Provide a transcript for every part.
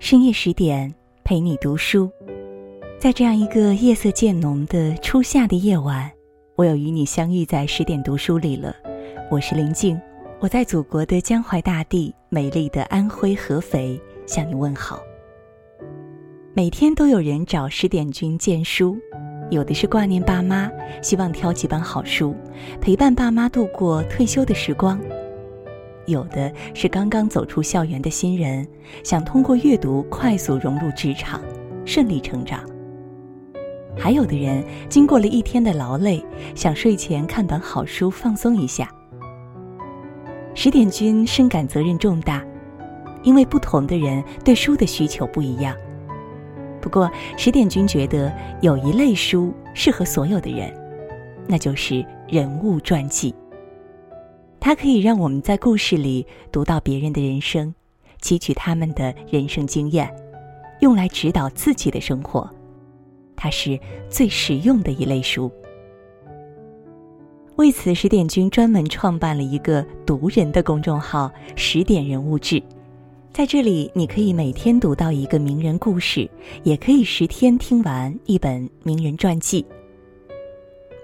深夜十点，陪你读书。在这样一个夜色渐浓的初夏的夜晚，我又与你相遇在十点读书里了。我是林静，我在祖国的江淮大地、美丽的安徽合肥向你问好。每天都有人找十点君荐书，有的是挂念爸妈，希望挑几本好书，陪伴爸妈度过退休的时光。有的是刚刚走出校园的新人，想通过阅读快速融入职场，顺利成长；还有的人经过了一天的劳累，想睡前看本好书放松一下。十点君深感责任重大，因为不同的人对书的需求不一样。不过，十点君觉得有一类书适合所有的人，那就是人物传记。它可以让我们在故事里读到别人的人生，汲取他们的人生经验，用来指导自己的生活。它是最实用的一类书。为此，十点君专门创办了一个读人的公众号“十点人物志”。在这里，你可以每天读到一个名人故事，也可以十天听完一本名人传记。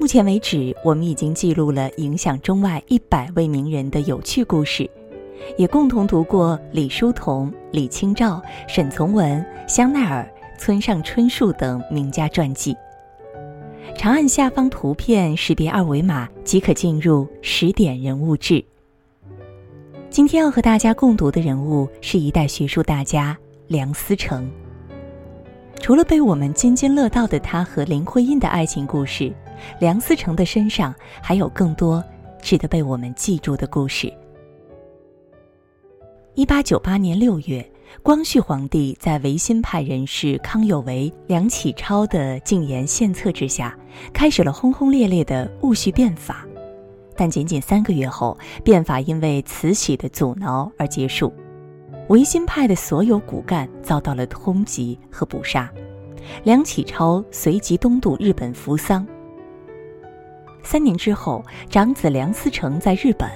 目前为止，我们已经记录了影响中外一百位名人的有趣故事，也共同读过李叔同、李清照、沈从文、香奈儿、村上春树等名家传记。长按下方图片识别二维码即可进入十点人物志。今天要和大家共读的人物是一代学术大家梁思成。除了被我们津津乐道的他和林徽因的爱情故事。梁思成的身上还有更多值得被我们记住的故事。一八九八年六月，光绪皇帝在维新派人士康有为、梁启超的进言献策之下，开始了轰轰烈烈的戊戌变法。但仅仅三个月后，变法因为慈禧的阻挠而结束，维新派的所有骨干遭到了通缉和捕杀，梁启超随即东渡日本扶桑。三年之后，长子梁思成在日本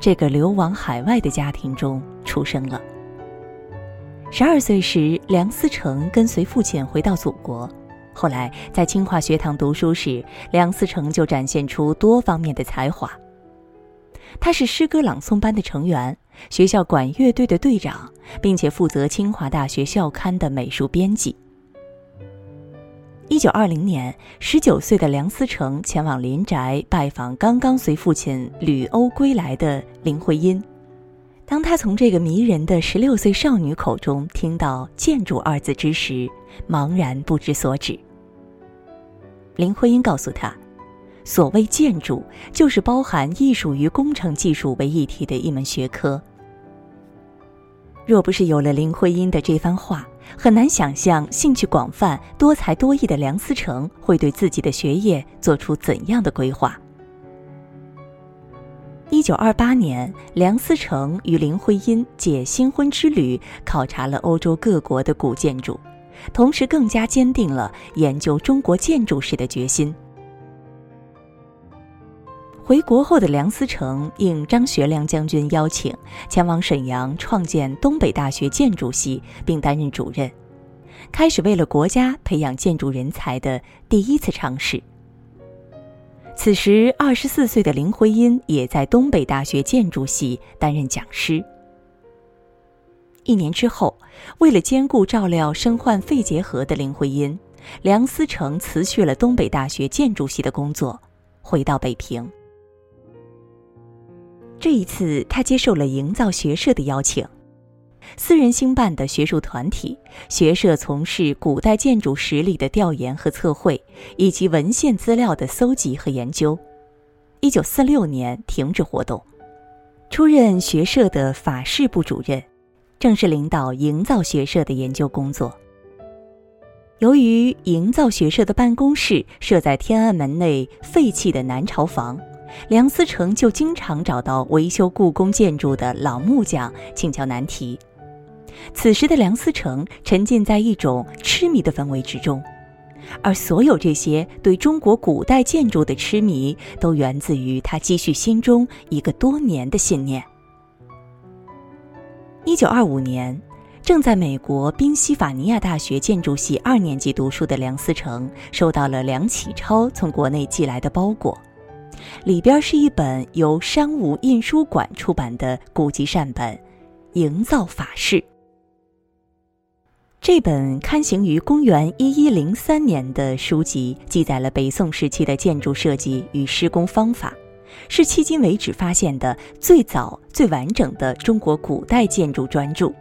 这个流亡海外的家庭中出生了。十二岁时，梁思成跟随父亲回到祖国。后来在清华学堂读书时，梁思成就展现出多方面的才华。他是诗歌朗诵班的成员，学校管乐队的队长，并且负责清华大学校刊的美术编辑。一九二零年，十九岁的梁思成前往林宅拜访刚刚随父亲旅欧归来的林徽因。当他从这个迷人的十六岁少女口中听到“建筑”二字之时，茫然不知所指。林徽因告诉他：“所谓建筑，就是包含艺术与工程技术为一体的一门学科。”若不是有了林徽因的这番话，很难想象兴趣广泛、多才多艺的梁思成会对自己的学业做出怎样的规划。一九二八年，梁思成与林徽因借新婚之旅考察了欧洲各国的古建筑，同时更加坚定了研究中国建筑史的决心。回国后的梁思成应张学良将军邀请，前往沈阳创建东北大学建筑系，并担任主任，开始为了国家培养建筑人才的第一次尝试。此时，二十四岁的林徽因也在东北大学建筑系担任讲师。一年之后，为了兼顾照料身患肺结核的林徽因，梁思成辞去了东北大学建筑系的工作，回到北平。这一次，他接受了营造学社的邀请，私人兴办的学术团体学社从事古代建筑实例的调研和测绘，以及文献资料的搜集和研究。一九四六年停止活动，出任学社的法事部主任，正式领导营造学社的研究工作。由于营造学社的办公室设在天安门内废弃的南朝房。梁思成就经常找到维修故宫建筑的老木匠请教难题。此时的梁思成沉浸在一种痴迷的氛围之中，而所有这些对中国古代建筑的痴迷，都源自于他积蓄心中一个多年的信念。一九二五年，正在美国宾夕法尼亚大学建筑系二年级读书的梁思成，收到了梁启超从国内寄来的包裹，里边是一本由商务印书馆出版的古籍善本《营造法式》。这本刊行于公元一一零三年的书籍，记载了北宋时期的建筑设计与施工方法，是迄今为止发现的最早、最完整的中国古代建筑专著。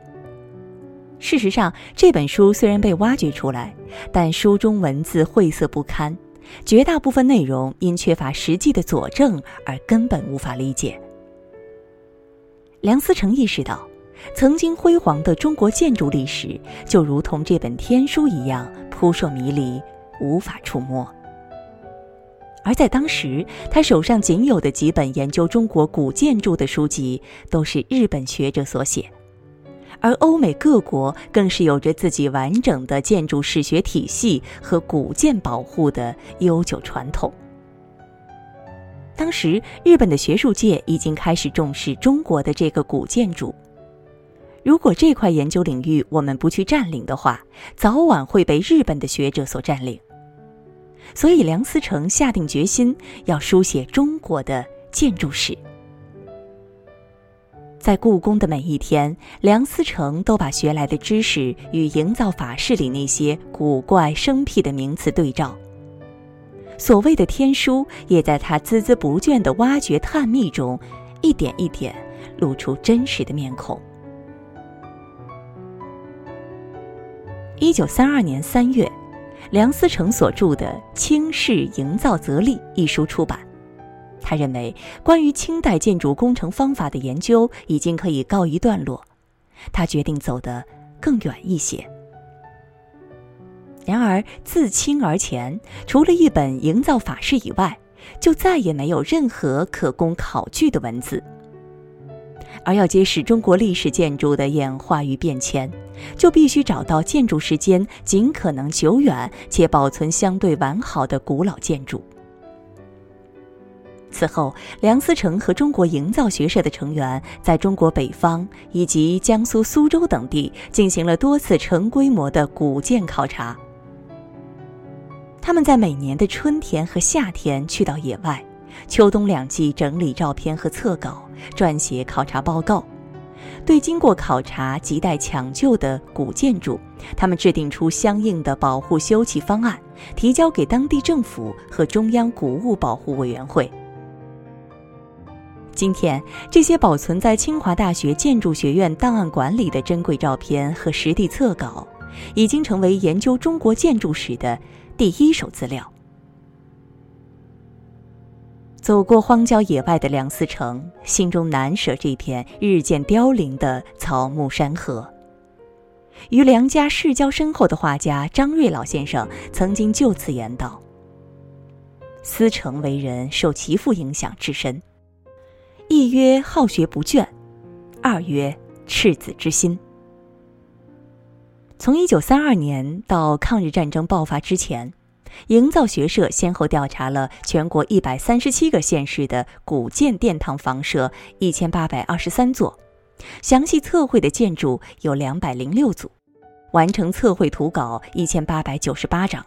事实上，这本书虽然被挖掘出来，但书中文字晦涩不堪，绝大部分内容因缺乏实际的佐证而根本无法理解。梁思成意识到。曾经辉煌的中国建筑历史，就如同这本天书一样扑朔迷离，无法触摸。而在当时，他手上仅有的几本研究中国古建筑的书籍，都是日本学者所写，而欧美各国更是有着自己完整的建筑史学体系和古建保护的悠久传统。当时，日本的学术界已经开始重视中国的这个古建筑。如果这块研究领域我们不去占领的话，早晚会被日本的学者所占领。所以梁思成下定决心要书写中国的建筑史。在故宫的每一天，梁思成都把学来的知识与营造法式里那些古怪生僻的名词对照。所谓的天书，也在他孜孜不倦的挖掘探秘中，一点一点露出真实的面孔。一九三二年三月，梁思成所著的《清室营造则例》一书出版。他认为，关于清代建筑工程方法的研究已经可以告一段落，他决定走得更远一些。然而，自清而前，除了一本《营造法式》以外，就再也没有任何可供考据的文字。而要揭示中国历史建筑的演化与变迁，就必须找到建筑时间尽可能久远且保存相对完好的古老建筑。此后，梁思成和中国营造学社的成员在中国北方以及江苏苏州等地进行了多次成规模的古建考察。他们在每年的春天和夏天去到野外。秋冬两季整理照片和册稿，撰写考察报告。对经过考察亟待抢救的古建筑，他们制定出相应的保护修葺方案，提交给当地政府和中央古物保护委员会。今天，这些保存在清华大学建筑学院档案馆里的珍贵照片和实地册稿，已经成为研究中国建筑史的第一手资料。走过荒郊野外的梁思成，心中难舍这片日渐凋零的草木山河。与梁家世交深厚的画家张瑞老先生曾经就此言道：“思成为人受其父影响至深，一曰好学不倦，二曰赤子之心。”从一九三二年到抗日战争爆发之前。营造学社先后调查了全国一百三十七个县市的古建殿堂房舍一千八百二十三座，详细测绘的建筑有两百零六组，完成测绘图稿一千八百九十八张。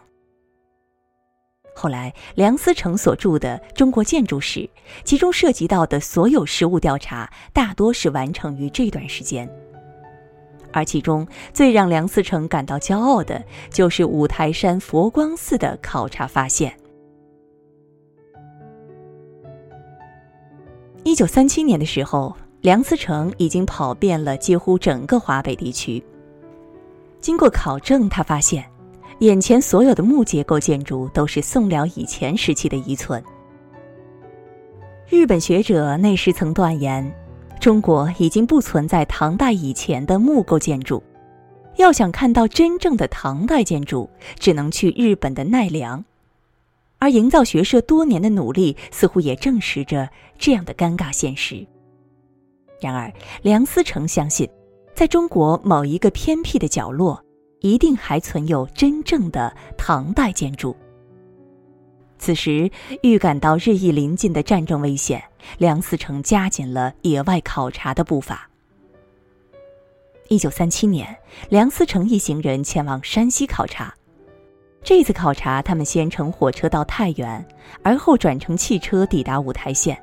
后来，梁思成所著的《中国建筑史》，其中涉及到的所有实物调查，大多是完成于这段时间。而其中最让梁思成感到骄傲的，就是五台山佛光寺的考察发现。一九三七年的时候，梁思成已经跑遍了几乎整个华北地区。经过考证，他发现，眼前所有的木结构建筑都是宋辽以前时期的遗存。日本学者那时曾断言。中国已经不存在唐代以前的木构建筑，要想看到真正的唐代建筑，只能去日本的奈良。而营造学社多年的努力，似乎也证实着这样的尴尬现实。然而，梁思成相信，在中国某一个偏僻的角落，一定还存有真正的唐代建筑。此时，预感到日益临近的战争危险，梁思成加紧了野外考察的步伐。一九三七年，梁思成一行人前往山西考察。这次考察，他们先乘火车到太原，而后转乘汽车抵达五台县，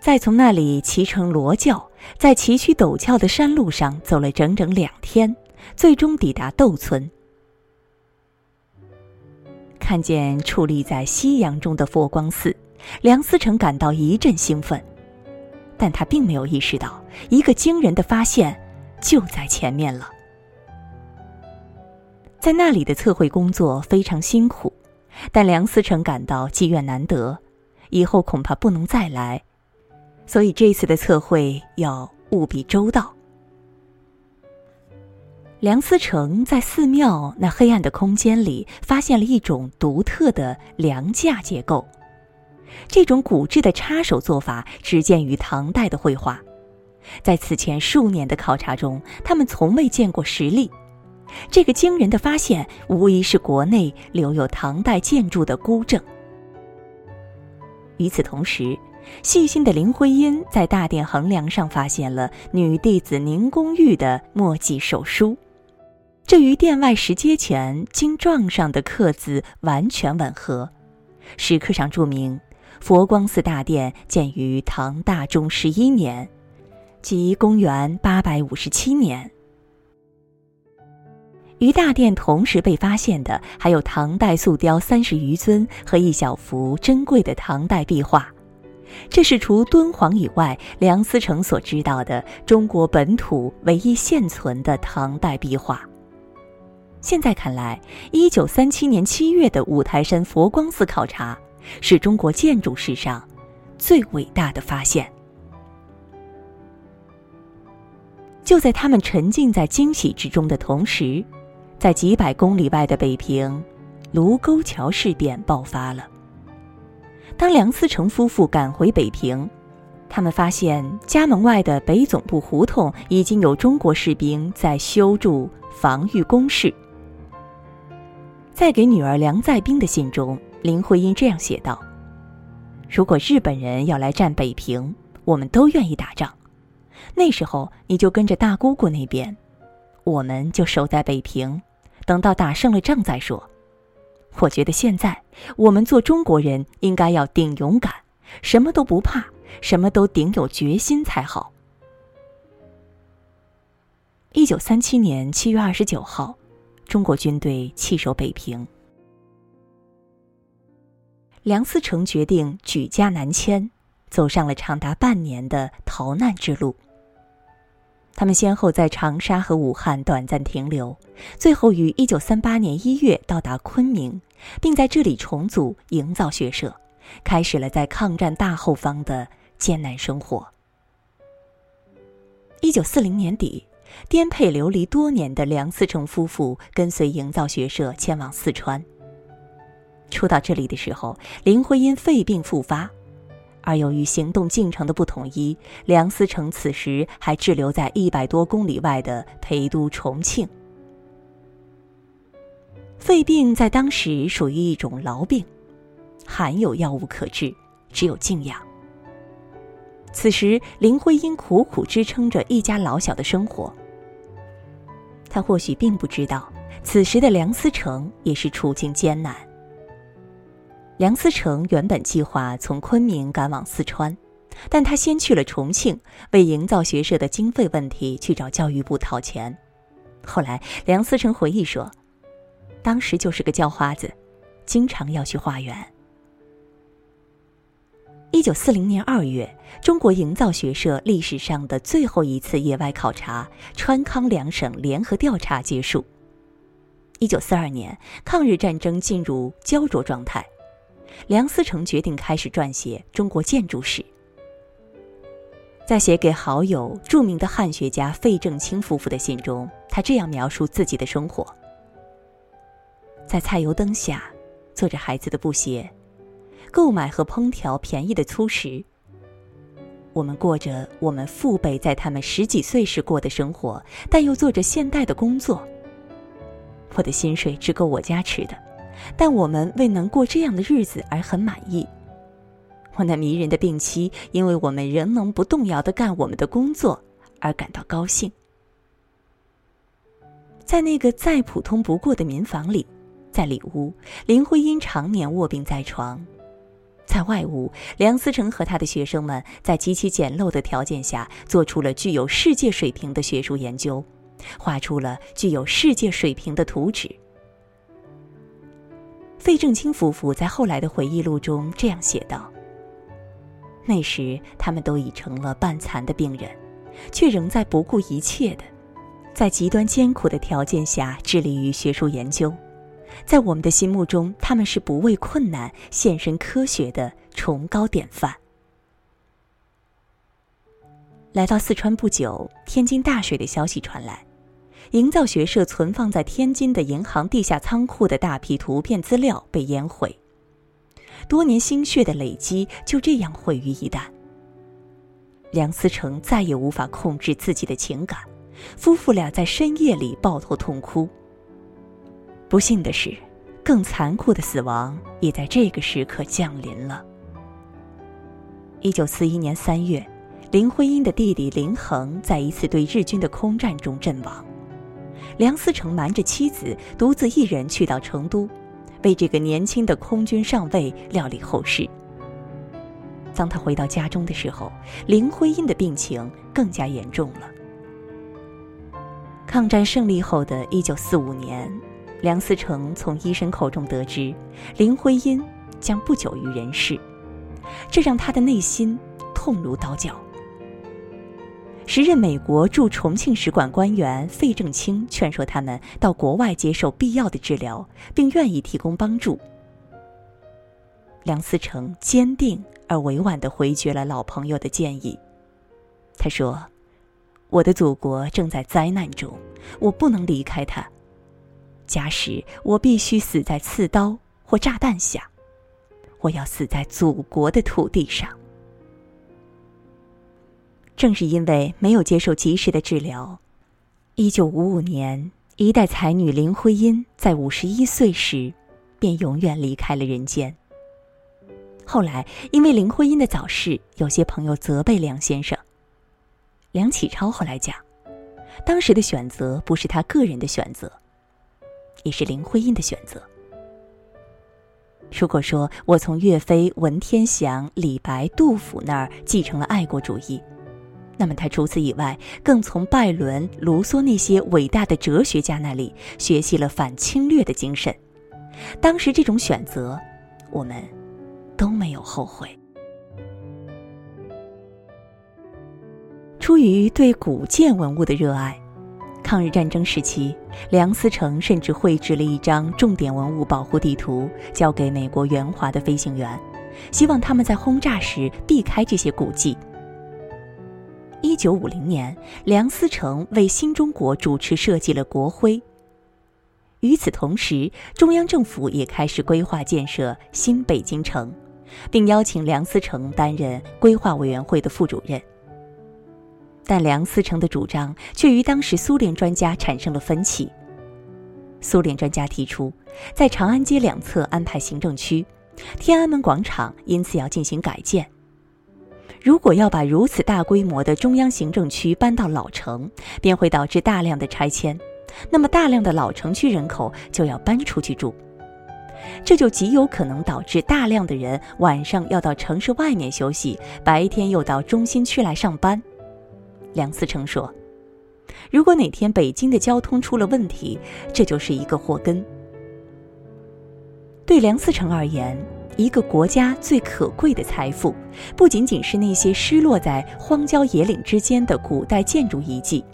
再从那里骑乘骡轿，在崎岖陡峭的山路上走了整整两天，最终抵达窦村。看见矗立在夕阳中的佛光寺，梁思成感到一阵兴奋，但他并没有意识到，一个惊人的发现就在前面了。在那里的测绘工作非常辛苦，但梁思成感到机缘难得，以后恐怕不能再来，所以这次的测绘要务必周到。梁思成在寺庙那黑暗的空间里发现了一种独特的梁架结构，这种古质的插手做法只见于唐代的绘画，在此前数年的考察中，他们从未见过实例。这个惊人的发现，无疑是国内留有唐代建筑的孤证。与此同时，细心的林徽因在大殿横梁上发现了女弟子宁宫玉的墨迹手书，这与殿外石阶前经幢上的刻字完全吻合。石刻上注明：“佛光寺大殿建于唐大中十一年，即公元八百五十七年。”与大殿同时被发现的，还有唐代素雕三十余尊和一小幅珍贵的唐代壁画。这是除敦煌以外，梁思成所知道的中国本土唯一现存的唐代壁画。现在看来，一九三七年七月的五台山佛光寺考察，是中国建筑史上最伟大的发现。就在他们沉浸在惊喜之中的同时，在几百公里外的北平，卢沟桥事变爆发了。当梁思成夫妇赶回北平，他们发现家门外的北总部胡同已经有中国士兵在修筑防御工事。在给女儿梁再冰的信中，林徽因这样写道：“如果日本人要来占北平，我们都愿意打仗。那时候你就跟着大姑姑那边，我们就守在北平。”等到打胜了仗再说。我觉得现在我们做中国人应该要顶勇敢，什么都不怕，什么都顶有决心才好。一九三七年七月二十九号，中国军队弃守北平，梁思成决定举家南迁，走上了长达半年的逃难之路。他们先后在长沙和武汉短暂停留，最后于一九三八年一月到达昆明，并在这里重组营造学社，开始了在抗战大后方的艰难生活。一九四零年底，颠沛流离多年的梁思成夫妇跟随营造学社前往四川。初到这里的时候，林徽因肺病复发。而由于行动进程的不统一，梁思成此时还滞留在一百多公里外的陪都重庆。肺病在当时属于一种痨病，罕有药物可治，只有静养。此时，林徽因苦苦支撑着一家老小的生活。她或许并不知道，此时的梁思成也是处境艰难。梁思成原本计划从昆明赶往四川，但他先去了重庆，为营造学社的经费问题去找教育部讨钱。后来，梁思成回忆说：“当时就是个叫花子，经常要去化缘。”一九四零年二月，中国营造学社历史上的最后一次野外考察——川康两省联合调查结束。一九四二年，抗日战争进入焦灼状态。梁思成决定开始撰写中国建筑史。在写给好友、著名的汉学家费正清夫妇的信中，他这样描述自己的生活：在菜油灯下，做着孩子的布鞋，购买和烹调便宜的粗食。我们过着我们父辈在他们十几岁时过的生活，但又做着现代的工作。我的薪水只够我家吃的。但我们为能过这样的日子而很满意。我那迷人的病妻，因为我们仍能不动摇地干我们的工作而感到高兴。在那个再普通不过的民房里，在里屋，林徽因常年卧病在床；在外屋，梁思成和他的学生们在极其简陋的条件下，做出了具有世界水平的学术研究，画出了具有世界水平的图纸。费正清夫妇在后来的回忆录中这样写道：“那时，他们都已成了半残的病人，却仍在不顾一切的。”在极端艰苦的条件下致力于学术研究，在我们的心目中，他们是不畏困难、献身科学的崇高典范。来到四川不久，天津大水的消息传来，营造学社存放在天津的银行地下仓库的大批图片资料被淹毁，多年心血的累积就这样毁于一旦。梁思成再也无法控制自己的情感。夫妇俩在深夜里抱头痛哭。不幸的是，更残酷的死亡也在这个时刻降临了。一九四一年三月，林徽因的弟弟林恒在一次对日军的空战中阵亡。梁思成瞒着妻子，独自一人去到成都，为这个年轻的空军上尉料理后事。当他回到家中的时候，林徽因的病情更加严重了。抗战胜利后的一九四五年，梁思成从医生口中得知林徽因将不久于人世，这让他的内心痛如刀绞。时任美国驻重庆使馆官员费正清劝说他们到国外接受必要的治疗，并愿意提供帮助。梁思成坚定而委婉地回绝了老朋友的建议，他说。我的祖国正在灾难中，我不能离开它。假使我必须死在刺刀或炸弹下，我要死在祖国的土地上。正是因为没有接受及时的治疗，一九五五年，一代才女林徽因在五十一岁时，便永远离开了人间。后来，因为林徽因的早逝，有些朋友责备梁先生。梁启超后来讲，当时的选择不是他个人的选择，也是林徽因的选择。如果说我从岳飞、文天祥、李白、杜甫那儿继承了爱国主义，那么他除此以外，更从拜伦、卢梭那些伟大的哲学家那里学习了反侵略的精神。当时这种选择，我们都没有后悔。出于对古建文物的热爱，抗日战争时期，梁思成甚至绘制了一张重点文物保护地图，交给美国援华的飞行员，希望他们在轰炸时避开这些古迹。一九五零年，梁思成为新中国主持设计了国徽。与此同时，中央政府也开始规划建设新北京城，并邀请梁思成担任规划委员会的副主任。但梁思成的主张却与当时苏联专家产生了分歧。苏联专家提出，在长安街两侧安排行政区，天安门广场因此要进行改建。如果要把如此大规模的中央行政区搬到老城，便会导致大量的拆迁，那么大量的老城区人口就要搬出去住，这就极有可能导致大量的人晚上要到城市外面休息，白天又到中心区来上班。梁思成说：“如果哪天北京的交通出了问题，这就是一个祸根。对梁思成而言，一个国家最可贵的财富，不仅仅是那些失落在荒郊野岭之间的古代建筑遗迹，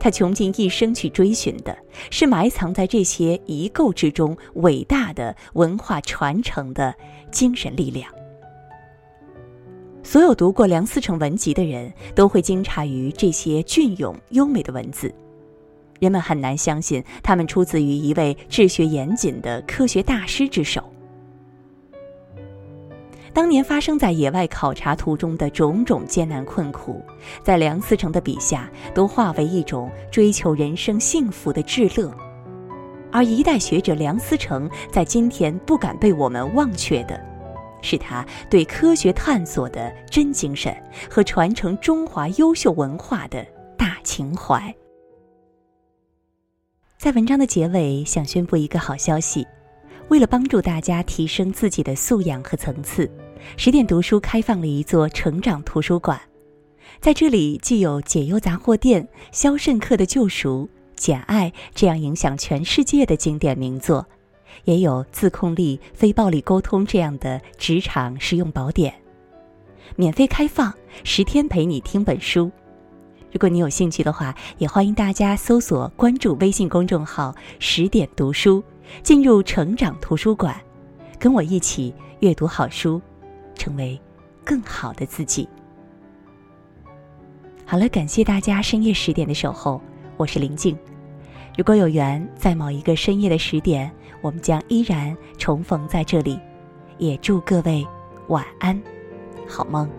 他穷尽一生去追寻的，是埋藏在这些遗构之中伟大的文化传承的精神力量。”所有读过梁思成文集的人都会惊诧于这些隽永优美的文字，人们很难相信他们出自于一位治学严谨的科学大师之手。当年发生在野外考察途中的种种艰难困苦，在梁思成的笔下都化为一种追求人生幸福的至乐，而一代学者梁思成在今天不敢被我们忘却的。是他对科学探索的真精神和传承中华优秀文化的大情怀。在文章的结尾，想宣布一个好消息：为了帮助大家提升自己的素养和层次，十点读书开放了一座成长图书馆。在这里，既有《解忧杂货店》《肖申克的救赎》《简爱》这样影响全世界的经典名作，也有《自控力》《非暴力沟通》这样的职场实用宝典。免费开放，十天陪你听本书。如果你有兴趣的话，也欢迎大家搜索关注微信公众号“十点读书”，进入成长图书馆，跟我一起阅读好书，成为更好的自己。好了，感谢大家深夜十点的守候，我是林静。如果有缘，在某一个深夜的十点，我们将依然重逢在这里。也祝各位晚安，好梦。